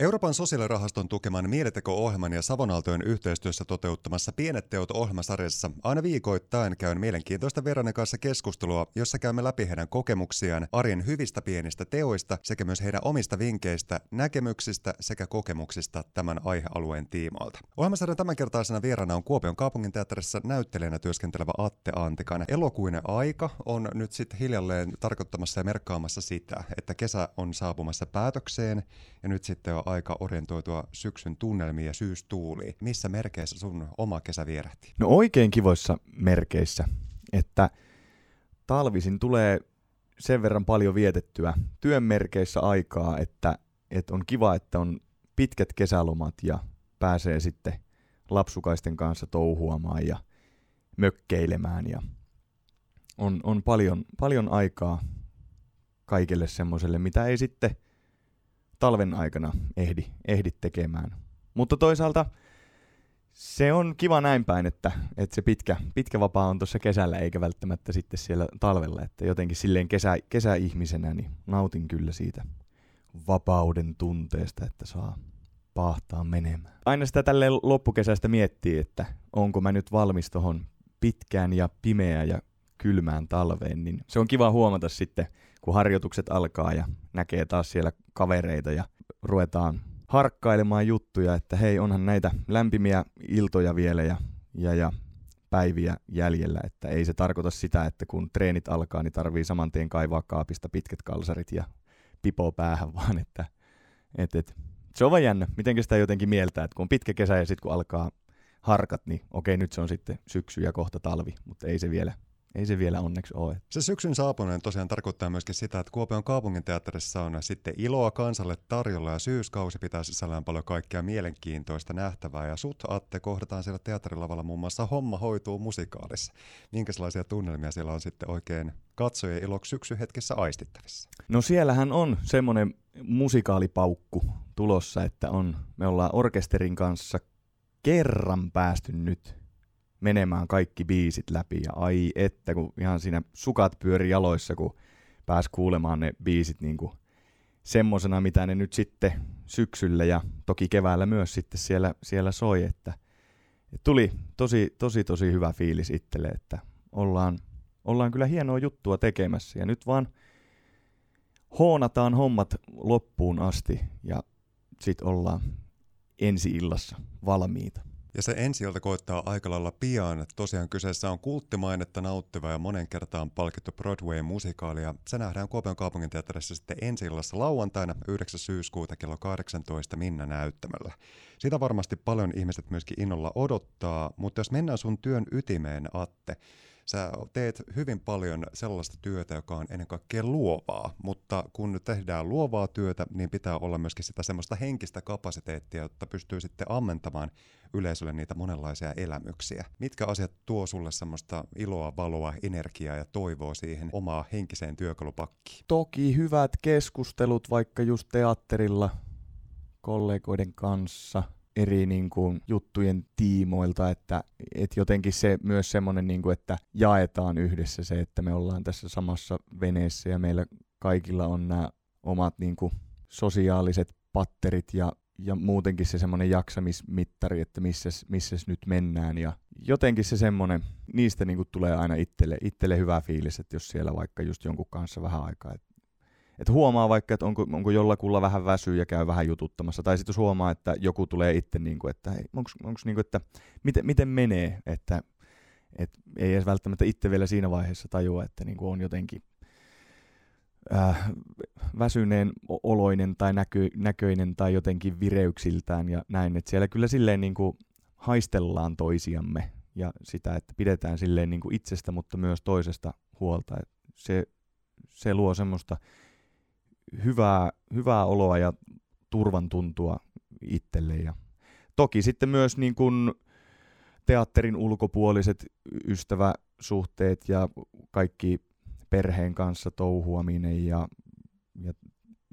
Euroopan sosiaalirahaston tukeman Mieleteko-ohjelman ja Savonaltojen yhteistyössä toteuttamassa Pienet teot ohjelmasarjassa aina viikoittain käyn mielenkiintoista verranen kanssa keskustelua, jossa käymme läpi heidän kokemuksiaan, arjen hyvistä pienistä teoista sekä myös heidän omista vinkkeistä, näkemyksistä sekä kokemuksista tämän aihealueen tiimoilta. Ohjelmasarjan tämänkertaisena vieraana on Kuopion kaupunginteatterissa näyttelijänä työskentelevä Atte Antikainen. Elokuinen aika on nyt sitten hiljalleen tarkoittamassa ja merkkaamassa sitä, että kesä on saapumassa päätökseen ja nyt sitten on aika orientoitua syksyn tunnelmiin ja syystuuliin. Missä merkeissä sun oma kesä vierähti? No oikein kivoissa merkeissä, että talvisin tulee sen verran paljon vietettyä työn merkeissä aikaa, että, että on kiva, että on pitkät kesälomat ja pääsee sitten lapsukaisten kanssa touhuamaan ja mökkeilemään ja on, on paljon, paljon aikaa kaikelle semmoiselle, mitä ei sitten – talven aikana ehdi, ehdi tekemään. Mutta toisaalta se on kiva näin päin, että, että se pitkä, pitkä vapaa on tuossa kesällä eikä välttämättä sitten siellä talvella. Että jotenkin silleen kesä, kesäihmisenä niin nautin kyllä siitä vapauden tunteesta, että saa pahtaa menemään. Aina sitä tälle loppukesästä miettii, että onko mä nyt valmis tuohon pitkään ja pimeään ja kylmään talveen, niin se on kiva huomata sitten, kun harjoitukset alkaa ja näkee taas siellä kavereita ja ruvetaan harkkailemaan juttuja, että hei, onhan näitä lämpimiä iltoja vielä ja, ja, ja päiviä jäljellä, että ei se tarkoita sitä, että kun treenit alkaa, niin tarvii saman tien kaivaa kaapista pitkät kalsarit ja pipo päähän, vaan että et, et, se on vaan jännä, miten sitä jotenkin mieltää, että kun on pitkä kesä ja sitten kun alkaa harkat, niin okei, nyt se on sitten syksy ja kohta talvi, mutta ei se vielä ei se vielä onneksi ole. Se syksyn saapuminen tosiaan tarkoittaa myöskin sitä, että Kuopion kaupunginteatterissa on sitten iloa kansalle tarjolla ja syyskausi pitää sisällään paljon kaikkea mielenkiintoista nähtävää. Ja sut, Atte, kohdataan siellä teatterilavalla muun muassa Homma hoituu musikaalissa. Minkälaisia tunnelmia siellä on sitten oikein katsojien iloksi syksyhetkessä aistittavissa? No siellähän on semmoinen musikaalipaukku tulossa, että on, me ollaan orkesterin kanssa kerran päästy nyt menemään kaikki biisit läpi. Ja ai että, kun ihan siinä sukat pyöri jaloissa, kun pääs kuulemaan ne biisit niin kuin semmosena, mitä ne nyt sitten syksyllä ja toki keväällä myös sitten siellä, siellä soi, että, tuli tosi, tosi, tosi hyvä fiilis itselle, että ollaan, ollaan kyllä hienoa juttua tekemässä ja nyt vaan hoonataan hommat loppuun asti ja sitten ollaan ensi illassa valmiita. Ja se ensi koittaa aika lailla pian. Tosiaan kyseessä on kulttimainetta nauttiva ja monen kertaan palkittu Broadway-musikaali. Ja se nähdään Kuopion kaupunginteatterissa sitten ensi lauantaina 9. syyskuuta kello 18 Minna näyttämällä. Sitä varmasti paljon ihmiset myöskin innolla odottaa, mutta jos mennään sun työn ytimeen, Atte, Sä teet hyvin paljon sellaista työtä, joka on ennen kaikkea luovaa, mutta kun tehdään luovaa työtä, niin pitää olla myöskin sitä semmoista henkistä kapasiteettia, jotta pystyy sitten ammentamaan yleisölle niitä monenlaisia elämyksiä. Mitkä asiat tuo sulle semmoista iloa, valoa, energiaa ja toivoa siihen omaa henkiseen työkalupakkiin? Toki hyvät keskustelut vaikka just teatterilla kollegoiden kanssa – eri niin kuin, juttujen tiimoilta, että et jotenkin se myös semmoinen, niin kuin, että jaetaan yhdessä se, että me ollaan tässä samassa veneessä ja meillä kaikilla on nämä omat niin kuin, sosiaaliset patterit ja, ja muutenkin se semmoinen jaksamismittari, että missä nyt mennään ja jotenkin se semmoinen, niistä niin kuin, tulee aina itselle, itselle hyvä fiilis, että jos siellä vaikka just jonkun kanssa vähän aikaa, että että huomaa vaikka, että onko, onko jollakulla vähän väsyä ja käy vähän jututtamassa. Tai sitten huomaa, että joku tulee itse, niin kuin, että onko, onko niin kuin, että miten, miten menee, että et ei edes välttämättä itse vielä siinä vaiheessa tajua, että niin kuin on jotenkin äh, väsyneen oloinen tai näkö, näköinen tai jotenkin vireyksiltään ja näin. Että siellä kyllä silleen niin kuin haistellaan toisiamme ja sitä, että pidetään silleen niin kuin itsestä, mutta myös toisesta huolta. Et se, se luo semmoista hyvää, hyvää oloa ja turvan tuntua itselle. Ja toki sitten myös niin kuin teatterin ulkopuoliset ystäväsuhteet ja kaikki perheen kanssa touhuaminen ja, ja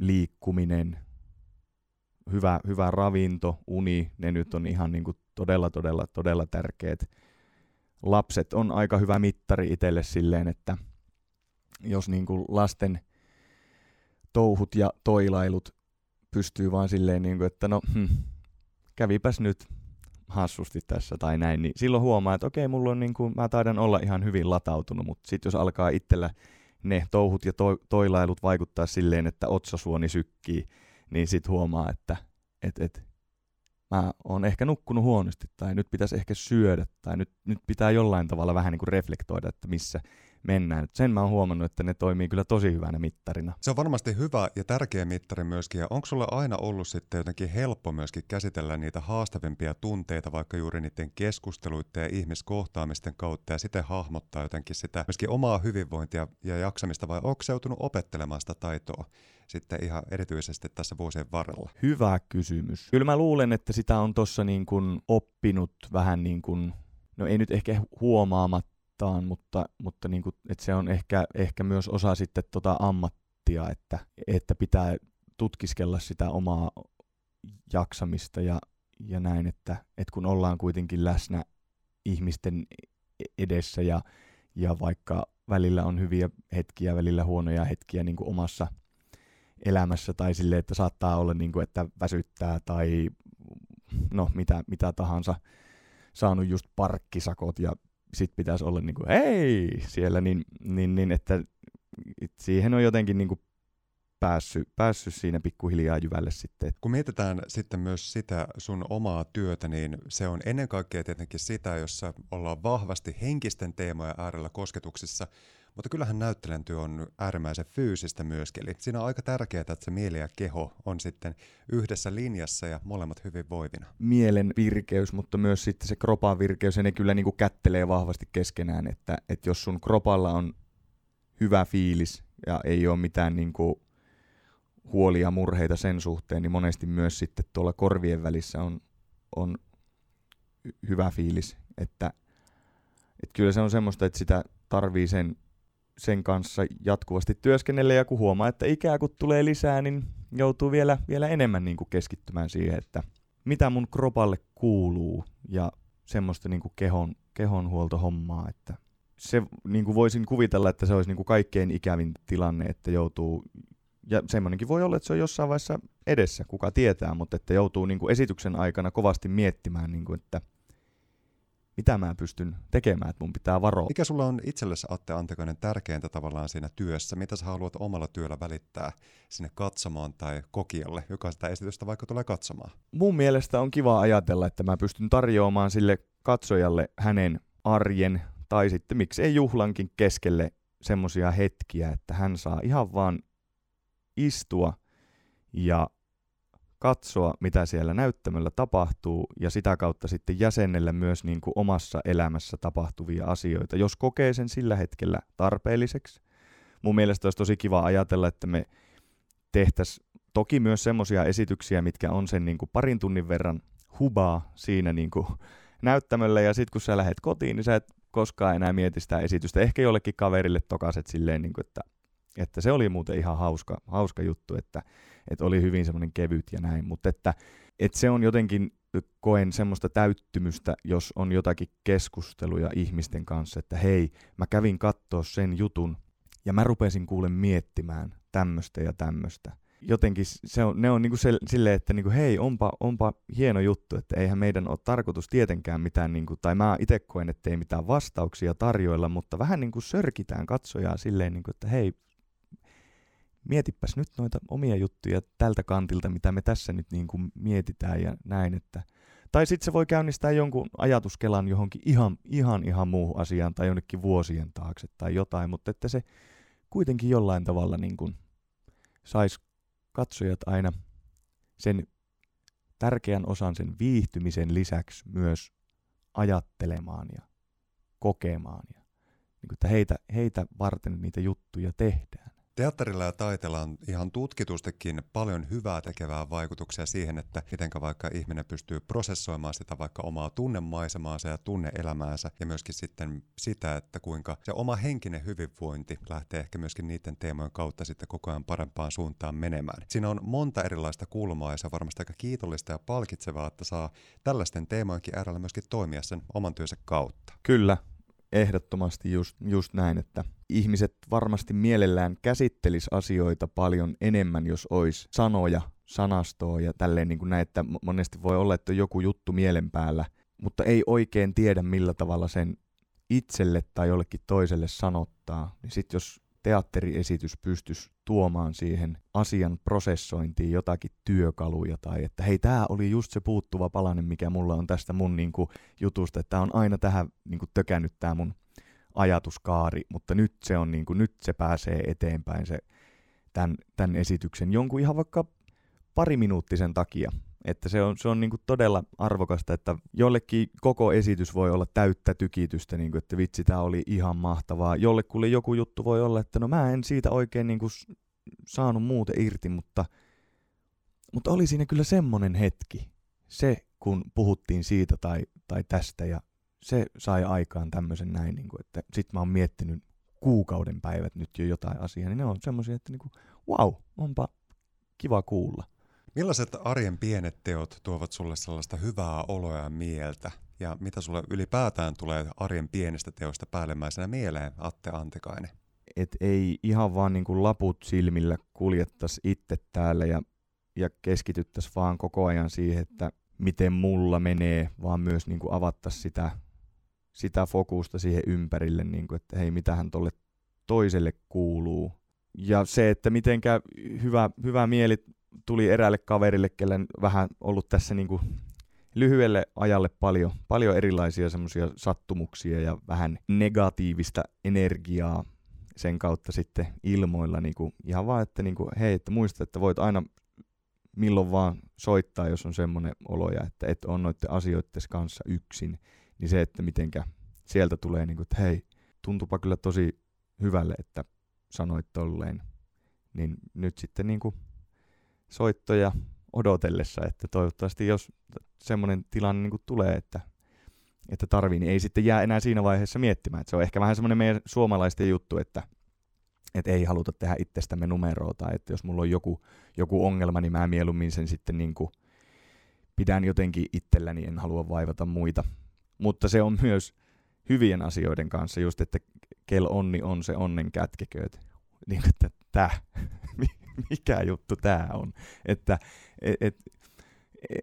liikkuminen, hyvä, hyvä ravinto, uni, ne nyt on ihan niin kuin todella, todella, todella tärkeät. Lapset on aika hyvä mittari itselle silleen, että jos niin kuin lasten touhut ja toilailut pystyy vaan silleen, niin kuin, että no, hm, kävipäs nyt hassusti tässä tai näin, niin silloin huomaa, että okei, mulla on niin kuin, mä taidan olla ihan hyvin latautunut, mutta sitten jos alkaa itsellä ne touhut ja to- toilailut vaikuttaa silleen, että otsasuoni sykkii, niin sitten huomaa, että et, et, mä oon ehkä nukkunut huonosti tai nyt pitäisi ehkä syödä tai nyt, nyt pitää jollain tavalla vähän niin kuin reflektoida, että missä, mennään. Sen mä oon huomannut, että ne toimii kyllä tosi hyvänä mittarina. Se on varmasti hyvä ja tärkeä mittari myöskin. Ja onko sulle aina ollut sitten jotenkin helppo myöskin käsitellä niitä haastavimpia tunteita, vaikka juuri niiden keskusteluiden ja ihmiskohtaamisten kautta ja sitten hahmottaa jotenkin sitä myöskin omaa hyvinvointia ja jaksamista vai onko se joutunut opettelemaan sitä taitoa? sitten ihan erityisesti tässä vuosien varrella? Hyvä kysymys. Kyllä mä luulen, että sitä on tuossa niin kuin oppinut vähän niin kuin, no ei nyt ehkä huomaamatta, kohtaan, mutta, mutta niin kuin, että se on ehkä, ehkä myös osa sitten tota ammattia, että, että pitää tutkiskella sitä omaa jaksamista ja, ja näin, että, että kun ollaan kuitenkin läsnä ihmisten edessä ja, ja vaikka välillä on hyviä hetkiä, välillä huonoja hetkiä niin kuin omassa elämässä tai sille, että saattaa olla niin kuin, että väsyttää tai no mitä, mitä tahansa, saanut just parkkisakot ja sit pitäisi olla niin kuin, hei, siellä, niin, niin, niin että siihen on jotenkin niin kuin päässyt, päässyt siinä pikkuhiljaa jyvälle sitten. Kun mietitään sitten myös sitä sun omaa työtä, niin se on ennen kaikkea tietenkin sitä, jossa ollaan vahvasti henkisten teemojen äärellä kosketuksissa, mutta kyllähän näyttelijän työ on äärimmäisen fyysistä myöskin. Eli siinä on aika tärkeää, että se mieli ja keho on sitten yhdessä linjassa ja molemmat hyvin voivina. Mielen virkeys, mutta myös sitten se kropan virkeys, ja ne kyllä niin kuin kättelee vahvasti keskenään, että, että jos sun kropalla on hyvä fiilis ja ei ole mitään niin kuin huolia, murheita sen suhteen, niin monesti myös sitten tuolla korvien välissä on, on hyvä fiilis, että, että kyllä se on semmoista, että sitä tarvii sen sen kanssa jatkuvasti työskennellä ja kun huomaa, että ikää kun tulee lisää, niin joutuu vielä, vielä enemmän niin kuin keskittymään siihen, että mitä mun kropalle kuuluu ja semmoista niin kuin kehon, kehonhuoltohommaa, että se niin kuin voisin kuvitella, että se olisi niin kuin kaikkein ikävin tilanne, että joutuu, ja semmoinenkin voi olla, että se on jossain vaiheessa edessä, kuka tietää, mutta että joutuu niin kuin esityksen aikana kovasti miettimään, niin kuin, että mitä mä pystyn tekemään, että mun pitää varoa. Mikä sulla on itsellesi, Atte Antikainen, tärkeintä tavallaan siinä työssä? Mitä sä haluat omalla työllä välittää sinne katsomaan tai kokijalle, joka sitä esitystä vaikka tulee katsomaan? Mun mielestä on kiva ajatella, että mä pystyn tarjoamaan sille katsojalle hänen arjen tai sitten miksei juhlankin keskelle semmoisia hetkiä, että hän saa ihan vaan istua ja katsoa, mitä siellä näyttämöllä tapahtuu ja sitä kautta sitten jäsennellä myös niin kuin omassa elämässä tapahtuvia asioita, jos kokee sen sillä hetkellä tarpeelliseksi. Mun mielestä olisi tosi kiva ajatella, että me tehtäisiin toki myös semmoisia esityksiä, mitkä on sen niin kuin parin tunnin verran hubaa siinä niin kuin näyttämöllä ja sitten kun sä lähdet kotiin, niin sä et koskaan enää mieti sitä esitystä. Ehkä jollekin kaverille tokaset silleen, niin kuin, että, että se oli muuten ihan hauska, hauska juttu, että että oli hyvin semmoinen kevyt ja näin, mutta että, että se on jotenkin, koen semmoista täyttymystä, jos on jotakin keskusteluja ihmisten kanssa, että hei, mä kävin katsoa sen jutun ja mä rupesin kuulen miettimään tämmöistä ja tämmöistä. Jotenkin se on, ne on niinku se, silleen, että niinku, hei, onpa, onpa hieno juttu, että eihän meidän ole tarkoitus tietenkään mitään, niinku, tai mä itse koen, että ei mitään vastauksia tarjoilla, mutta vähän niinku sörkitään katsojaa silleen, niinku, että hei, mietipäs nyt noita omia juttuja tältä kantilta, mitä me tässä nyt niin kuin mietitään ja näin, että tai sitten se voi käynnistää jonkun ajatuskelan johonkin ihan, ihan, ihan muuhun asiaan tai jonnekin vuosien taakse tai jotain, mutta että se kuitenkin jollain tavalla niin kuin saisi katsojat aina sen tärkeän osan sen viihtymisen lisäksi myös ajattelemaan ja kokemaan ja niin kuin, että heitä, heitä varten niitä juttuja tehdään. Teatterilla ja taiteella on ihan tutkitustikin paljon hyvää tekevää vaikutuksia siihen, että miten vaikka ihminen pystyy prosessoimaan sitä vaikka omaa tunnemaisemaansa ja tunneelämäänsä ja myöskin sitten sitä, että kuinka se oma henkinen hyvinvointi lähtee ehkä myöskin niiden teemojen kautta sitten koko ajan parempaan suuntaan menemään. Siinä on monta erilaista kulmaa ja se on varmasti aika kiitollista ja palkitsevaa, että saa tällaisten teemojenkin äärellä myöskin toimia sen oman työnsä kautta. Kyllä, ehdottomasti just, just näin, että ihmiset varmasti mielellään käsittelis asioita paljon enemmän, jos olisi sanoja sanastoa ja tälleen niin kuin näin, että monesti voi olla, että joku juttu mielen päällä, mutta ei oikein tiedä millä tavalla sen itselle tai jollekin toiselle sanottaa, niin sitten jos teatteriesitys pystyisi tuomaan siihen asian prosessointiin jotakin työkaluja tai että hei, tämä oli just se puuttuva palanen, mikä mulla on tästä mun niinku, jutusta, että on aina tähän niinku, tökännyt tämä mun ajatuskaari, mutta nyt se on niinku, nyt se pääsee eteenpäin se tämän, tämän esityksen jonkun ihan vaikka pariminuuttisen takia. Että se on, se on niinku todella arvokasta, että jollekin koko esitys voi olla täyttä tykitystä, niinku, että vitsi, tämä oli ihan mahtavaa. Jollekulle joku juttu voi olla, että no mä en siitä oikein niinku saanut muuten irti, mutta, mutta oli siinä kyllä semmonen hetki. Se, kun puhuttiin siitä tai, tai tästä ja se sai aikaan tämmöisen näin, niin kuin, että sit mä oon miettinyt kuukauden päivät nyt jo jotain asiaa, niin ne on semmoisia, että niin kuin, wow, onpa kiva kuulla. Millaiset arjen pienet teot tuovat sulle sellaista hyvää oloa ja mieltä? Ja mitä sulle ylipäätään tulee arjen pienestä teosta päällemmäisenä mieleen, Atte Antikainen? Et ei ihan vaan niin kuin laput silmillä kuljettaisi itse täällä ja, ja keskityttäisiin vaan koko ajan siihen, että miten mulla menee, vaan myös niin kuin avattaisiin sitä, sitä fokusta siihen ympärille, niin kuin, että hei, mitähän tolle toiselle kuuluu. Ja se, että mitenkä hyvä, hyvä mieli tuli eräälle kaverille, kellen vähän ollut tässä niin kuin lyhyelle ajalle paljon, paljon erilaisia semmoisia sattumuksia ja vähän negatiivista energiaa sen kautta sitten ilmoilla niin kuin, ihan vaan, että niin kuin, hei, että muista, että voit aina milloin vaan soittaa, jos on semmoinen olo ja että et on noiden asioiden kanssa yksin, niin se, että mitenkä sieltä tulee niin kuin, että hei, tuntupa kyllä tosi hyvälle, että sanoit tolleen, niin nyt sitten niin kuin soittoja odotellessa, että toivottavasti jos semmoinen tilanne niin kuin tulee, että, että tarvii, niin ei sitten jää enää siinä vaiheessa miettimään. Että se on ehkä vähän semmoinen meidän suomalaisten juttu, että, että ei haluta tehdä itsestämme numeroa, tai että jos mulla on joku, joku ongelma, niin mä mieluummin sen sitten niin kuin pidän jotenkin itselläni, en halua vaivata muita. Mutta se on myös hyvien asioiden kanssa, just että kel onni on se onnen kätkekööt. Niin, että tää, mikä juttu tämä on. Että et, et,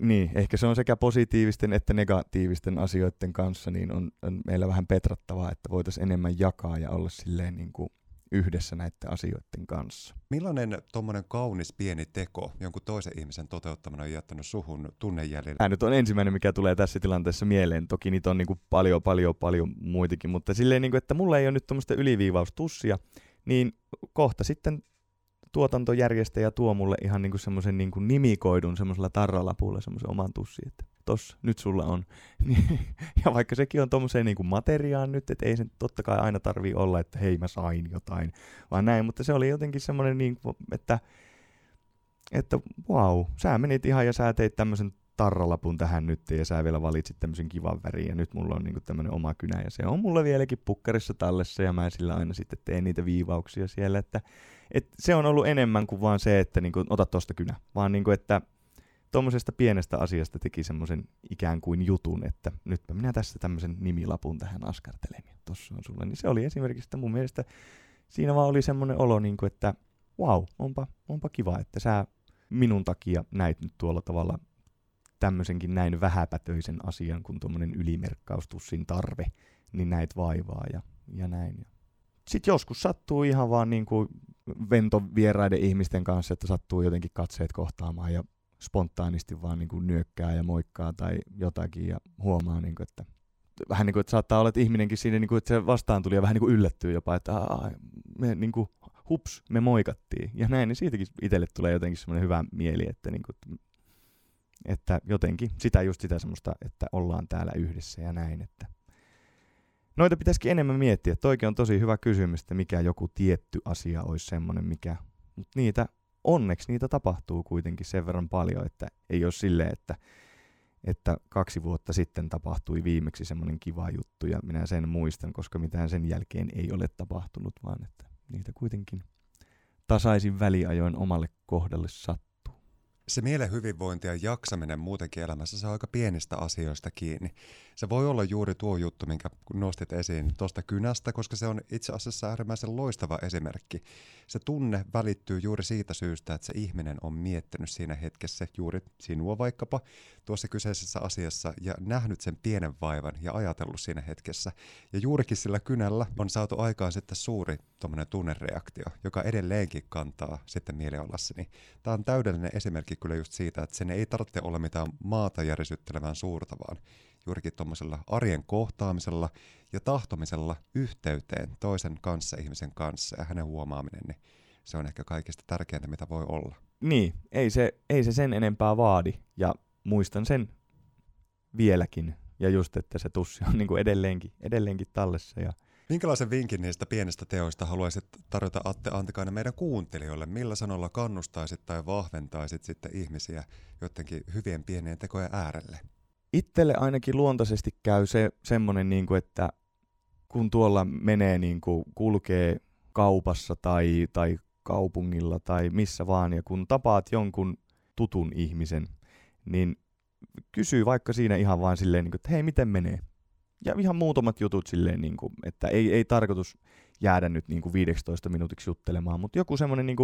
niin, ehkä se on sekä positiivisten että negatiivisten asioiden kanssa, niin on, on meillä vähän petrattavaa, että voitaisiin enemmän jakaa ja olla silleen niin kuin yhdessä näiden asioiden kanssa. Millainen tuommoinen kaunis pieni teko jonkun toisen ihmisen toteuttamana on jättänyt suhun tunnejäljellä? Tämä nyt on ensimmäinen, mikä tulee tässä tilanteessa mieleen. Toki niitä on niin kuin paljon, paljon, paljon muitakin, mutta silleen, niin kuin, että mulla ei ole nyt tuommoista yliviivaustussia, niin kohta sitten tuotantojärjestäjä tuo mulle ihan niinku semmoisen niinku nimikoidun semmoisella tarralapulla semmoisen oman tussin, että tossa, nyt sulla on. ja vaikka sekin on tommoseen niinku materiaan nyt, että ei se totta kai aina tarvii olla, että hei mä sain jotain, vaan näin, mutta se oli jotenkin semmoinen, niinku, että, että wow, sä menit ihan ja sä teit tämmöisen tarralapun tähän nyt ja sä vielä valitsit tämmöisen kivan värin ja nyt mulla on niinku tämmöinen oma kynä ja se on mulla vieläkin pukkarissa tallessa ja mä sillä aina sitten teen niitä viivauksia siellä, että et se on ollut enemmän kuin vaan se, että niinku, ota tosta kynä, vaan niinku, että tuommoisesta pienestä asiasta teki semmoisen ikään kuin jutun, että nyt minä tässä tämmöisen nimilapun tähän askartelen ja tossa on sulle. Niin se oli esimerkiksi, että mun mielestä siinä vaan oli semmoinen olo, niin kuin, että wow, onpa, onpa kiva, että sä minun takia näit nyt tuolla tavalla tämmöisenkin näin vähäpätöisen asian kuin tuommoinen ylimerkkaustussin tarve, niin näit vaivaa ja, ja näin. Sitten joskus sattuu ihan vaan niin kuin ventovieraiden ihmisten kanssa, että sattuu jotenkin katseet kohtaamaan ja spontaanisti vaan niin kuin nyökkää ja moikkaa tai jotakin ja huomaa, niin kuin, että vähän niin kuin, että saattaa olla, että ihminenkin siinä, niin kuin, että se vastaan tuli ja vähän niin kuin yllättyy jopa, että me niin kuin, hups, me moikattiin. Ja näin, niin siitäkin itselle tulee jotenkin semmoinen hyvä mieli, että, niin kuin, että jotenkin sitä just sitä semmoista, että ollaan täällä yhdessä ja näin, että Noita pitäisikin enemmän miettiä. Toikin on tosi hyvä kysymys, että mikä joku tietty asia olisi semmoinen, mikä... Mutta niitä, onneksi niitä tapahtuu kuitenkin sen verran paljon, että ei ole silleen, että, että kaksi vuotta sitten tapahtui viimeksi semmoinen kiva juttu ja minä sen muistan, koska mitään sen jälkeen ei ole tapahtunut, vaan että niitä kuitenkin tasaisin väliajoin omalle kohdalle sattuu. Se mielen hyvinvointi ja jaksaminen muutenkin elämässä, se on aika pienistä asioista kiinni. Se voi olla juuri tuo juttu, minkä nostit esiin tuosta kynästä, koska se on itse asiassa äärimmäisen loistava esimerkki. Se tunne välittyy juuri siitä syystä, että se ihminen on miettinyt siinä hetkessä juuri sinua vaikkapa tuossa kyseisessä asiassa ja nähnyt sen pienen vaivan ja ajatellut siinä hetkessä. Ja juurikin sillä kynällä on saatu aikaan sitten suuri tuommoinen tunnereaktio, joka edelleenkin kantaa sitten mielialassa. Niin tämä on täydellinen esimerkki kyllä just siitä, että sen ei tarvitse olla mitään maata järisyttelevän suurta, vaan juurikin tuommoisella arjen kohtaamisella ja tahtomisella yhteyteen toisen kanssa, ihmisen kanssa ja hänen huomaaminen, niin se on ehkä kaikista tärkeintä, mitä voi olla. Niin, ei se, ei se sen enempää vaadi ja muistan sen vieläkin ja just, että se tussi on niin kuin edelleenkin, edelleenkin tallessa ja Minkälaisen vinkin niistä pienistä teoista haluaisit tarjota Atte Antikainen meidän kuuntelijoille? Millä sanolla kannustaisit tai vahventaisit sitten ihmisiä jotenkin hyvien pienien tekojen äärelle? Itselle ainakin luontaisesti käy se semmoinen, niin kuin, että kun tuolla menee, niin kuin, kulkee kaupassa tai, tai kaupungilla tai missä vaan, ja kun tapaat jonkun tutun ihmisen, niin kysyy vaikka siinä ihan vaan silleen, niin kuin, että hei, miten menee? Ja ihan muutamat jutut silleen, niin kuin, että ei, ei tarkoitus jäädä nyt niin kuin 15 minuutiksi juttelemaan, mutta joku semmoinen niin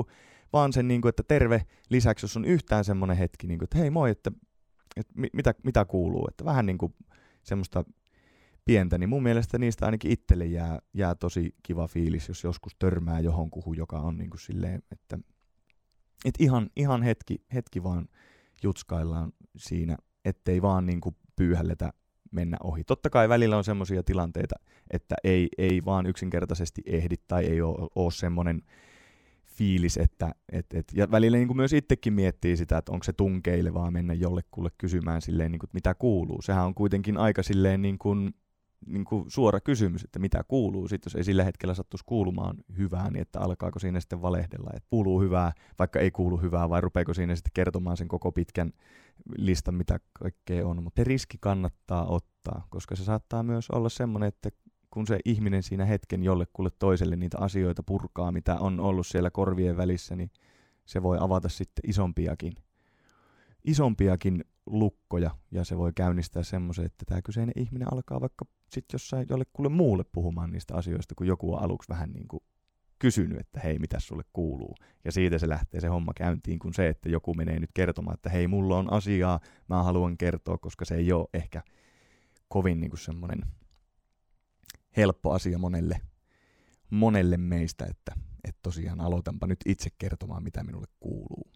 vaan sen, niin kuin, että terve lisäksi, jos on yhtään semmoinen hetki, niin kuin, että hei moi, että, että mitä, mitä kuuluu, että vähän niin kuin semmoista pientä, niin mun mielestä niistä ainakin itselle jää, jää tosi kiva fiilis, jos joskus törmää johonkuhun, joka on niin kuin silleen, että, että ihan, ihan hetki, hetki vaan jutskaillaan siinä, ettei vaan niin kuin pyyhälletä mennä ohi. Totta kai välillä on semmoisia tilanteita, että ei, ei vaan yksinkertaisesti ehdi tai ei ole, ole semmoinen fiilis, että et, et, ja välillä niin kuin myös itsekin miettii sitä, että onko se tunkeilevaa mennä jollekulle kysymään silleen, niin kuin, mitä kuuluu. Sehän on kuitenkin aika silleen niin kuin, niin kuin suora kysymys, että mitä kuuluu. Sitten jos ei sillä hetkellä sattuisi kuulumaan hyvää, niin että alkaako siinä sitten valehdella, että kuuluu hyvää, vaikka ei kuulu hyvää, vai rupeeko siinä sitten kertomaan sen koko pitkän listan, mitä kaikkea on. Mutta riski kannattaa ottaa, koska se saattaa myös olla semmoinen, että kun se ihminen siinä hetken jollekulle toiselle niitä asioita purkaa, mitä on ollut siellä korvien välissä, niin se voi avata sitten isompiakin, isompiakin lukkoja ja se voi käynnistää semmoisen, että tämä kyseinen ihminen alkaa vaikka sitten jossain jollekulle muulle puhumaan niistä asioista, kun joku on aluksi vähän niin kuin kysynyt, että hei, mitä sulle kuuluu. Ja siitä se lähtee se homma käyntiin, kun se, että joku menee nyt kertomaan, että hei, mulla on asiaa, mä haluan kertoa, koska se ei ole ehkä kovin niin semmoinen helppo asia monelle, monelle meistä, että, että tosiaan aloitanpa nyt itse kertomaan, mitä minulle kuuluu.